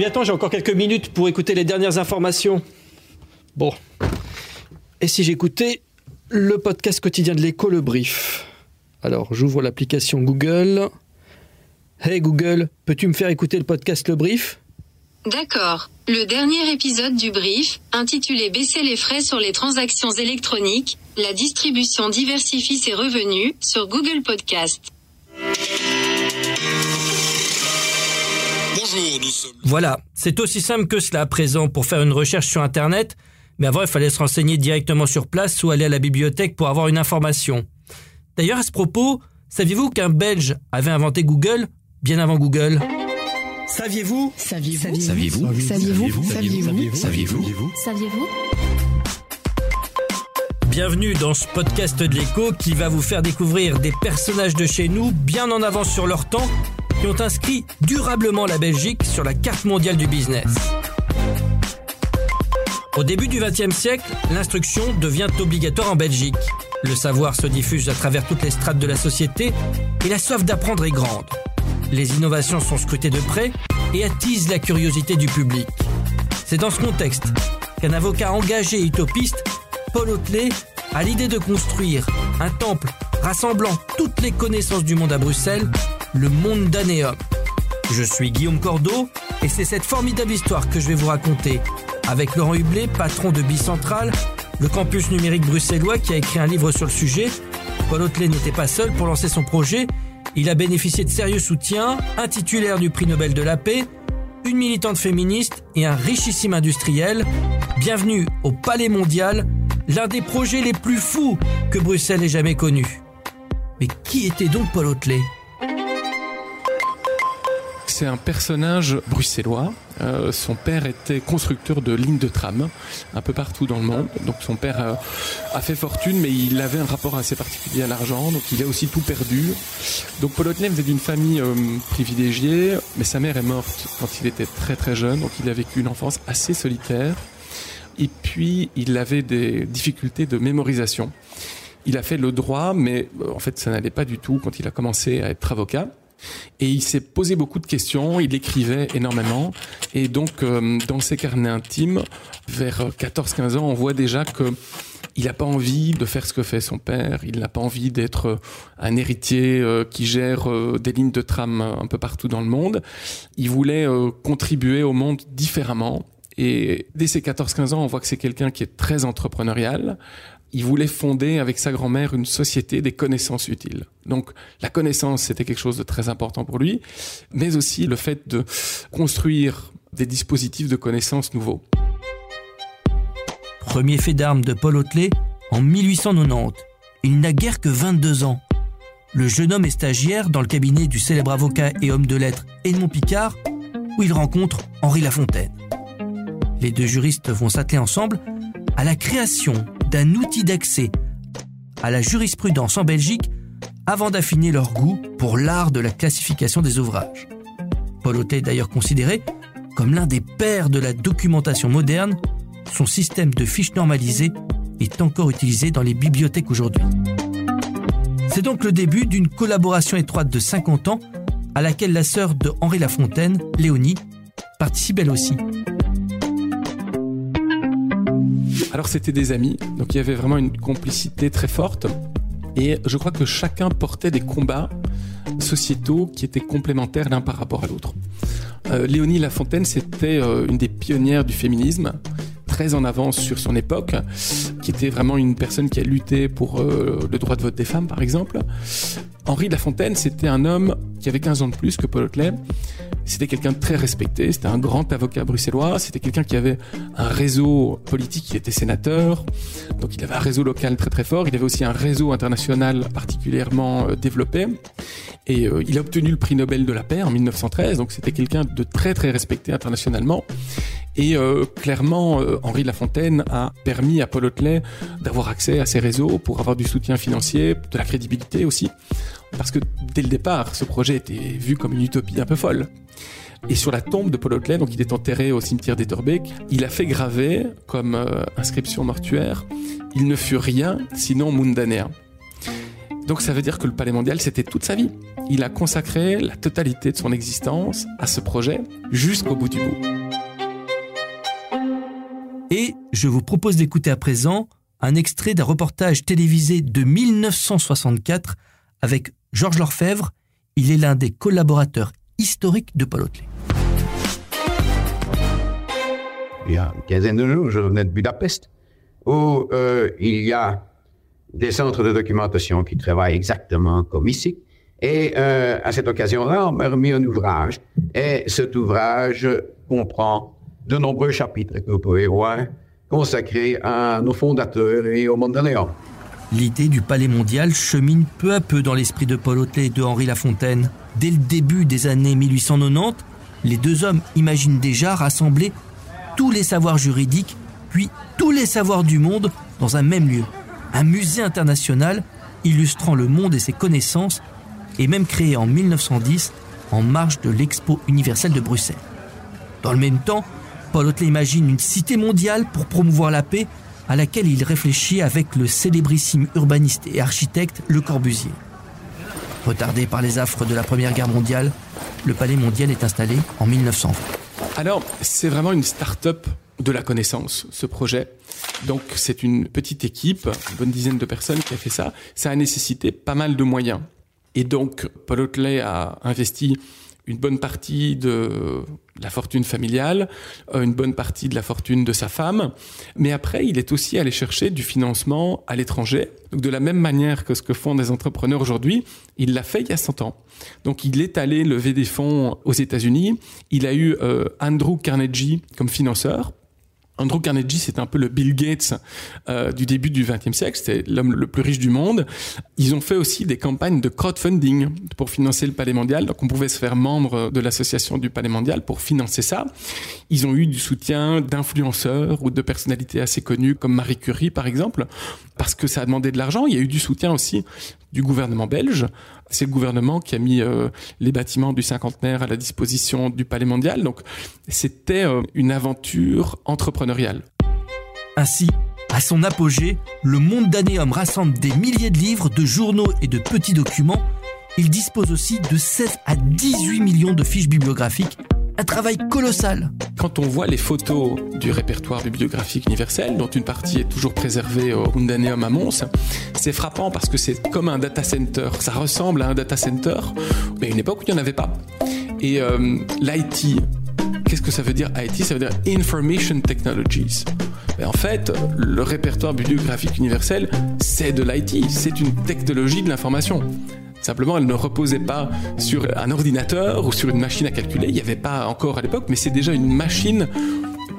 Oui, attends, j'ai encore quelques minutes pour écouter les dernières informations. Bon. Et si j'écoutais le podcast quotidien de l'écho, le brief? Alors, j'ouvre l'application Google. Hey Google, peux-tu me faire écouter le podcast Le Brief? D'accord. Le dernier épisode du brief, intitulé Baisser les frais sur les transactions électroniques, la distribution diversifie ses revenus, sur Google Podcast. Bonjour, nous sommes. Voilà, c'est aussi simple que cela à présent pour faire une recherche sur Internet, mais avant il fallait se renseigner directement sur place ou aller à la bibliothèque pour avoir une information. D'ailleurs à ce propos, saviez-vous qu'un Belge avait inventé Google bien avant Google Saviez-vous Saviez-vous Saviez-vous Saviez-vous Saviez-vous Saviez-vous Saviez-vous Bienvenue dans ce podcast de l'écho qui va vous faire découvrir des personnages de chez nous bien en avance sur leur temps qui ont inscrit durablement la Belgique sur la carte mondiale du business. Au début du XXe siècle, l'instruction devient obligatoire en Belgique. Le savoir se diffuse à travers toutes les strates de la société et la soif d'apprendre est grande. Les innovations sont scrutées de près et attisent la curiosité du public. C'est dans ce contexte qu'un avocat engagé et utopiste, Paul Hotelet, a l'idée de construire un temple rassemblant toutes les connaissances du monde à Bruxelles, le Mondaneum. Je suis Guillaume Cordeau et c'est cette formidable histoire que je vais vous raconter avec Laurent Hublé, patron de Bicentral, le campus numérique bruxellois qui a écrit un livre sur le sujet. Paul Hotelet n'était pas seul pour lancer son projet. Il a bénéficié de sérieux soutiens, un titulaire du prix Nobel de la paix, une militante féministe et un richissime industriel. Bienvenue au Palais Mondial, l'un des projets les plus fous que Bruxelles ait jamais connu. Mais qui était donc Paul Hotelet C'est un personnage bruxellois. Euh, son père était constructeur de lignes de tram un peu partout dans le monde. Donc son père euh, a fait fortune, mais il avait un rapport assez particulier à l'argent. Donc il a aussi tout perdu. Donc Hotelet venait d'une famille euh, privilégiée, mais sa mère est morte quand il était très très jeune. Donc il a vécu une enfance assez solitaire. Et puis il avait des difficultés de mémorisation. Il a fait le droit, mais en fait ça n'allait pas du tout quand il a commencé à être avocat. Et il s'est posé beaucoup de questions, il écrivait énormément. Et donc, euh, dans ses carnets intimes, vers 14-15 ans, on voit déjà que il n'a pas envie de faire ce que fait son père, il n'a pas envie d'être euh, un héritier euh, qui gère des lignes de tram un peu partout dans le monde. Il voulait contribuer au monde différemment. Et dès ses 14-15 ans, on voit que c'est quelqu'un qui est très entrepreneurial. Il voulait fonder avec sa grand-mère une société des connaissances utiles. Donc la connaissance, c'était quelque chose de très important pour lui, mais aussi le fait de construire des dispositifs de connaissances nouveaux. Premier fait d'armes de Paul Hotelet en 1890. Il n'a guère que 22 ans. Le jeune homme est stagiaire dans le cabinet du célèbre avocat et homme de lettres Edmond Picard, où il rencontre Henri Lafontaine. Les deux juristes vont s'atteler ensemble à la création d'un outil d'accès à la jurisprudence en Belgique avant d'affiner leur goût pour l'art de la classification des ouvrages. Paul est d'ailleurs considéré comme l'un des pères de la documentation moderne son système de fiches normalisées est encore utilisé dans les bibliothèques aujourd'hui. C'est donc le début d'une collaboration étroite de 50 ans à laquelle la sœur de Henri Lafontaine, Léonie, participe elle aussi. Alors c'était des amis, donc il y avait vraiment une complicité très forte. Et je crois que chacun portait des combats sociétaux qui étaient complémentaires l'un par rapport à l'autre. Euh, Léonie Lafontaine, c'était euh, une des pionnières du féminisme, très en avance sur son époque, qui était vraiment une personne qui a lutté pour euh, le droit de vote des femmes, par exemple. Henri Lafontaine, c'était un homme qui avait 15 ans de plus que Paul Hotelet. C'était quelqu'un de très respecté, c'était un grand avocat bruxellois, c'était quelqu'un qui avait un réseau politique, il était sénateur, donc il avait un réseau local très très fort, il avait aussi un réseau international particulièrement euh, développé, et euh, il a obtenu le prix Nobel de la paix en 1913, donc c'était quelqu'un de très très respecté internationalement. Et euh, clairement, euh, Henri Lafontaine a permis à Paul Hotelet d'avoir accès à ces réseaux pour avoir du soutien financier, de la crédibilité aussi. Parce que dès le départ, ce projet était vu comme une utopie un peu folle. Et sur la tombe de Paul Hotelet, donc il est enterré au cimetière d'Etterbeek, il a fait graver comme euh, inscription mortuaire Il ne fut rien sinon mundanéen. Donc ça veut dire que le Palais Mondial, c'était toute sa vie. Il a consacré la totalité de son existence à ce projet jusqu'au bout du bout. Et je vous propose d'écouter à présent un extrait d'un reportage télévisé de 1964 avec Georges Lorfèvre. Il est l'un des collaborateurs historiques de Paul Hotelet. Il y a une quinzaine de jours, je revenais de Budapest, où euh, il y a des centres de documentation qui travaillent exactement comme ici. Et euh, à cette occasion-là, on m'a remis un ouvrage. Et cet ouvrage comprend de nombreux chapitres que vous pouvez voir consacrés à nos fondateurs et au monde de. L'idée du palais mondial chemine peu à peu dans l'esprit de Paul Hotelet et de Henri Lafontaine. Dès le début des années 1890, les deux hommes imaginent déjà rassembler tous les savoirs juridiques, puis tous les savoirs du monde dans un même lieu. Un musée international illustrant le monde et ses connaissances, et même créé en 1910 en marge de l'Expo universelle de Bruxelles. Dans le même temps, Paul Hotelet imagine une cité mondiale pour promouvoir la paix à laquelle il réfléchit avec le célébrissime urbaniste et architecte Le Corbusier. Retardé par les affres de la Première Guerre mondiale, le Palais mondial est installé en 1920. Alors, c'est vraiment une start-up de la connaissance, ce projet. Donc, c'est une petite équipe, une bonne dizaine de personnes qui a fait ça. Ça a nécessité pas mal de moyens. Et donc, Paul Hotelet a investi une bonne partie de la fortune familiale, euh, une bonne partie de la fortune de sa femme, mais après, il est aussi allé chercher du financement à l'étranger. Donc, de la même manière que ce que font des entrepreneurs aujourd'hui, il l'a fait il y a 100 ans. Donc, il est allé lever des fonds aux États-Unis. Il a eu euh, Andrew Carnegie comme financeur Andrew Carnegie, c'est un peu le Bill Gates euh, du début du XXe siècle. C'était l'homme le plus riche du monde. Ils ont fait aussi des campagnes de crowdfunding pour financer le Palais Mondial. Donc, on pouvait se faire membre de l'association du Palais Mondial pour financer ça. Ils ont eu du soutien d'influenceurs ou de personnalités assez connues comme Marie Curie, par exemple, parce que ça a demandé de l'argent. Il y a eu du soutien aussi du gouvernement belge. C'est le gouvernement qui a mis euh, les bâtiments du cinquantenaire à la disposition du Palais mondial. Donc c'était euh, une aventure entrepreneuriale. Ainsi, à son apogée, le monde d'Anéum rassemble des milliers de livres, de journaux et de petits documents. Il dispose aussi de 16 à 18 millions de fiches bibliographiques un travail colossal. Quand on voit les photos du répertoire bibliographique universel, dont une partie est toujours préservée au Mundaneum à Mons, c'est frappant parce que c'est comme un data center. Ça ressemble à un data center, mais à une époque où il n'y en avait pas. Et euh, l'IT, qu'est-ce que ça veut dire IT Ça veut dire Information Technologies. Et en fait, le répertoire bibliographique universel, c'est de l'IT, c'est une technologie de l'information. Simplement, elle ne reposait pas sur un ordinateur ou sur une machine à calculer. Il n'y avait pas encore à l'époque, mais c'est déjà une machine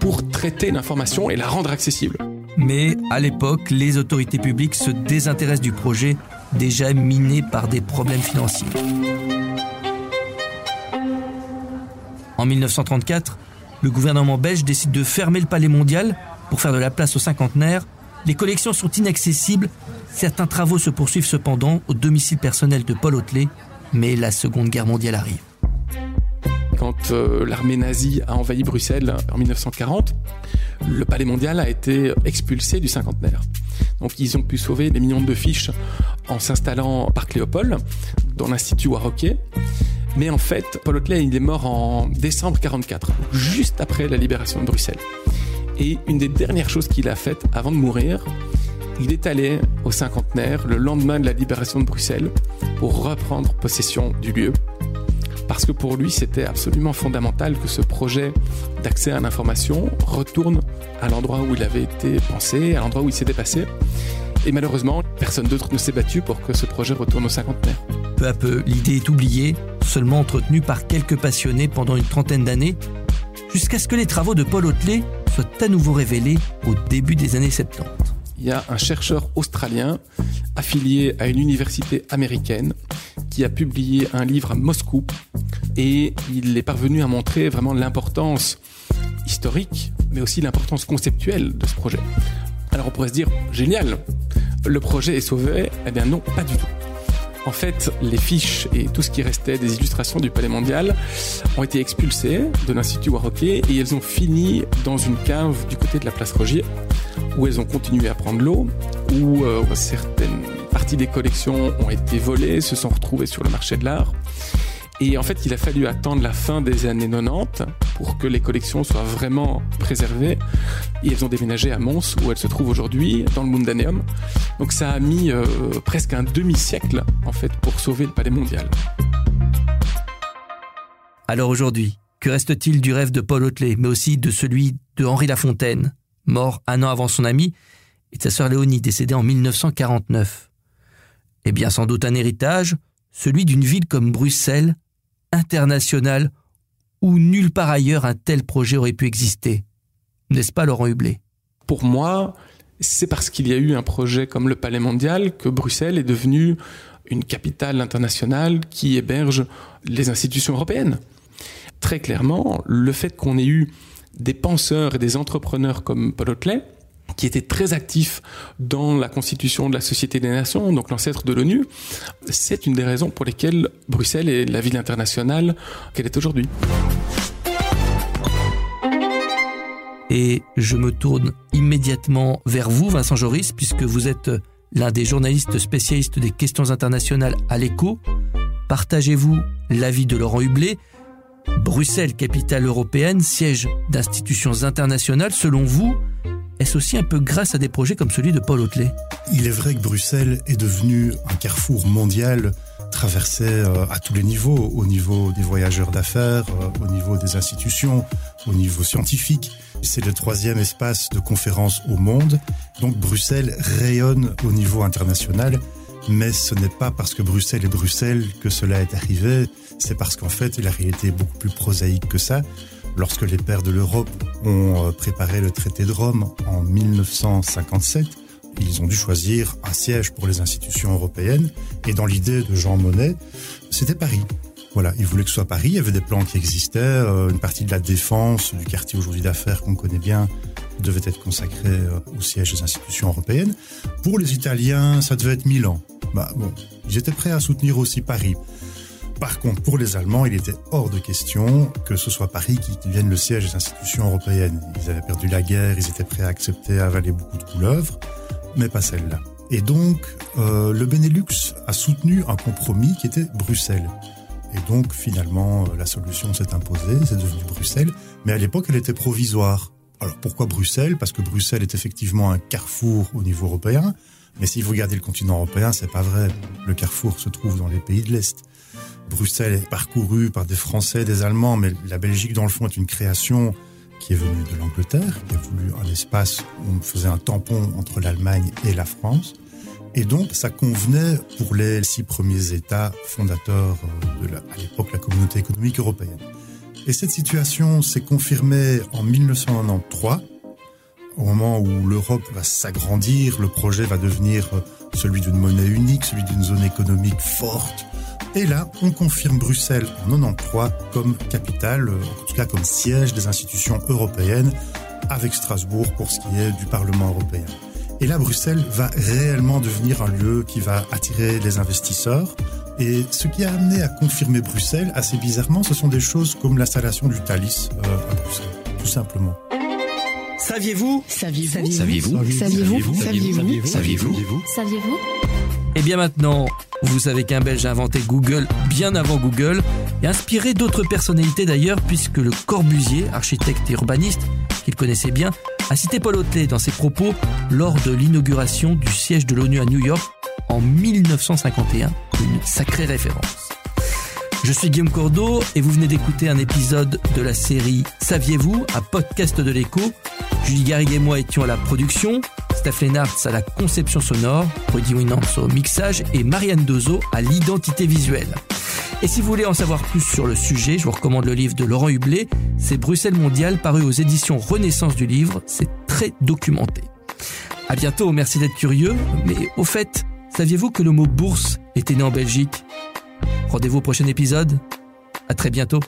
pour traiter l'information et la rendre accessible. Mais à l'époque, les autorités publiques se désintéressent du projet, déjà miné par des problèmes financiers. En 1934, le gouvernement belge décide de fermer le palais mondial pour faire de la place au cinquantenaire. Les collections sont inaccessibles Certains travaux se poursuivent cependant au domicile personnel de Paul Hotelet, mais la Seconde Guerre mondiale arrive. Quand euh, l'armée nazie a envahi Bruxelles en 1940, le palais mondial a été expulsé du cinquantenaire. Donc ils ont pu sauver des millions de fiches en s'installant par Parc Léopold, dans l'Institut Warroquet. Mais en fait, Paul Hotelet, est mort en décembre 1944, juste après la libération de Bruxelles. Et une des dernières choses qu'il a faites avant de mourir, il est allé au cinquantenaire le lendemain de la libération de Bruxelles pour reprendre possession du lieu. Parce que pour lui, c'était absolument fondamental que ce projet d'accès à l'information retourne à l'endroit où il avait été pensé, à l'endroit où il s'était passé. Et malheureusement, personne d'autre ne s'est battu pour que ce projet retourne au cinquantenaire. Peu à peu, l'idée est oubliée, seulement entretenue par quelques passionnés pendant une trentaine d'années, jusqu'à ce que les travaux de Paul Hotelet à nouveau révélés au début des années 70 il y a un chercheur australien affilié à une université américaine qui a publié un livre à Moscou et il est parvenu à montrer vraiment l'importance historique, mais aussi l'importance conceptuelle de ce projet. Alors on pourrait se dire, génial, le projet est sauvé Eh bien non, pas du tout. En fait, les fiches et tout ce qui restait des illustrations du Palais Mondial ont été expulsées de l'Institut Warroquet et elles ont fini dans une cave du côté de la place Rogier où elles ont continué à prendre l'eau, où euh, certaines parties des collections ont été volées, se sont retrouvées sur le marché de l'art. Et en fait, il a fallu attendre la fin des années 90 pour que les collections soient vraiment préservées. Et elles ont déménagé à Mons, où elles se trouvent aujourd'hui, dans le Mundaneum. Donc ça a mis euh, presque un demi-siècle, en fait, pour sauver le palais mondial. Alors aujourd'hui, que reste-t-il du rêve de Paul Hotelet, mais aussi de celui de Henri Lafontaine, mort un an avant son ami, et de sa sœur Léonie, décédée en 1949 Eh bien, sans doute un héritage, celui d'une ville comme Bruxelles, internationale, où nulle part ailleurs un tel projet aurait pu exister. N'est-ce pas, Laurent Hublé? Pour moi, c'est parce qu'il y a eu un projet comme le Palais Mondial que Bruxelles est devenue une capitale internationale qui héberge les institutions européennes. Très clairement, le fait qu'on ait eu des penseurs et des entrepreneurs comme Paul qui était très actif dans la constitution de la Société des Nations, donc l'ancêtre de l'ONU, c'est une des raisons pour lesquelles Bruxelles est la ville internationale qu'elle est aujourd'hui. Et je me tourne immédiatement vers vous, Vincent Joris, puisque vous êtes l'un des journalistes spécialistes des questions internationales à l'écho. Partagez-vous l'avis de Laurent Hublé? Bruxelles, capitale européenne, siège d'institutions internationales, selon vous, est-ce aussi un peu grâce à des projets comme celui de Paul Hotelet Il est vrai que Bruxelles est devenu un carrefour mondial traversé euh, à tous les niveaux, au niveau des voyageurs d'affaires, euh, au niveau des institutions, au niveau scientifique. C'est le troisième espace de conférence au monde. Donc Bruxelles rayonne au niveau international. Mais ce n'est pas parce que Bruxelles est Bruxelles que cela est arrivé. C'est parce qu'en fait, la réalité est beaucoup plus prosaïque que ça. Lorsque les pères de l'Europe ont euh, préparé le traité de Rome en 1957, ils ont dû choisir un siège pour les institutions européennes. Et dans l'idée de Jean Monnet, c'était Paris. Voilà, ils voulaient que ce soit Paris. Il y avait des plans qui existaient. Euh, une partie de la défense du quartier aujourd'hui d'affaires qu'on connaît bien devait être consacrée euh, au siège des institutions européennes. Pour les Italiens, ça devait être Milan. Bah bon, ils étaient prêts à soutenir aussi Paris. Par contre, pour les Allemands, il était hors de question que ce soit Paris qui devienne le siège des institutions européennes. Ils avaient perdu la guerre, ils étaient prêts à accepter à avaler beaucoup de couleuvres, mais pas celle-là. Et donc, euh, le Benelux a soutenu un compromis qui était Bruxelles. Et donc, finalement, euh, la solution s'est imposée, c'est devenu Bruxelles, mais à l'époque, elle était provisoire. Alors, pourquoi Bruxelles? Parce que Bruxelles est effectivement un carrefour au niveau européen, mais si vous regardez le continent européen, c'est pas vrai. Le carrefour se trouve dans les pays de l'Est. Bruxelles est parcourue par des Français, des Allemands, mais la Belgique, dans le fond, est une création qui est venue de l'Angleterre, qui a voulu un espace où on faisait un tampon entre l'Allemagne et la France. Et donc, ça convenait pour les six premiers États fondateurs de la, à l'époque la communauté économique européenne. Et cette situation s'est confirmée en 1993, au moment où l'Europe va s'agrandir, le projet va devenir celui d'une monnaie unique, celui d'une zone économique forte, et là, on confirme Bruxelles en 93 comme capitale, en tout cas comme siège des institutions européennes, avec Strasbourg pour ce qui est du Parlement européen. Et là, Bruxelles va réellement devenir un lieu qui va attirer les investisseurs. Et ce qui a amené à confirmer Bruxelles, assez bizarrement, ce sont des choses comme l'installation du Thalys euh, à Bruxelles, tout simplement. Saviez-vous Saviez-vous Saviez-vous Saviez-vous Saviez-vous Saviez-vous Saviez-vous Et bien maintenant, vous savez qu'un Belge a inventé Google bien avant Google et inspiré d'autres personnalités d'ailleurs puisque le Corbusier, architecte et urbaniste qu'il connaissait bien, a cité Paul dans ses propos lors de l'inauguration du siège de l'ONU à New York en 1951, une sacrée référence. Je suis Guillaume Cordeau et vous venez d'écouter un épisode de la série Saviez-vous, un podcast de l'écho. Julie Garrigue et moi étions à la production, Steph Lennartz à la conception sonore, Rudy Winans au mixage et Marianne Dozo à l'identité visuelle. Et si vous voulez en savoir plus sur le sujet, je vous recommande le livre de Laurent Hublé, c'est Bruxelles Mondial paru aux éditions Renaissance du livre, c'est très documenté. À bientôt, merci d'être curieux, mais au fait, saviez-vous que le mot bourse était né en Belgique? Rendez-vous au prochain épisode. À très bientôt.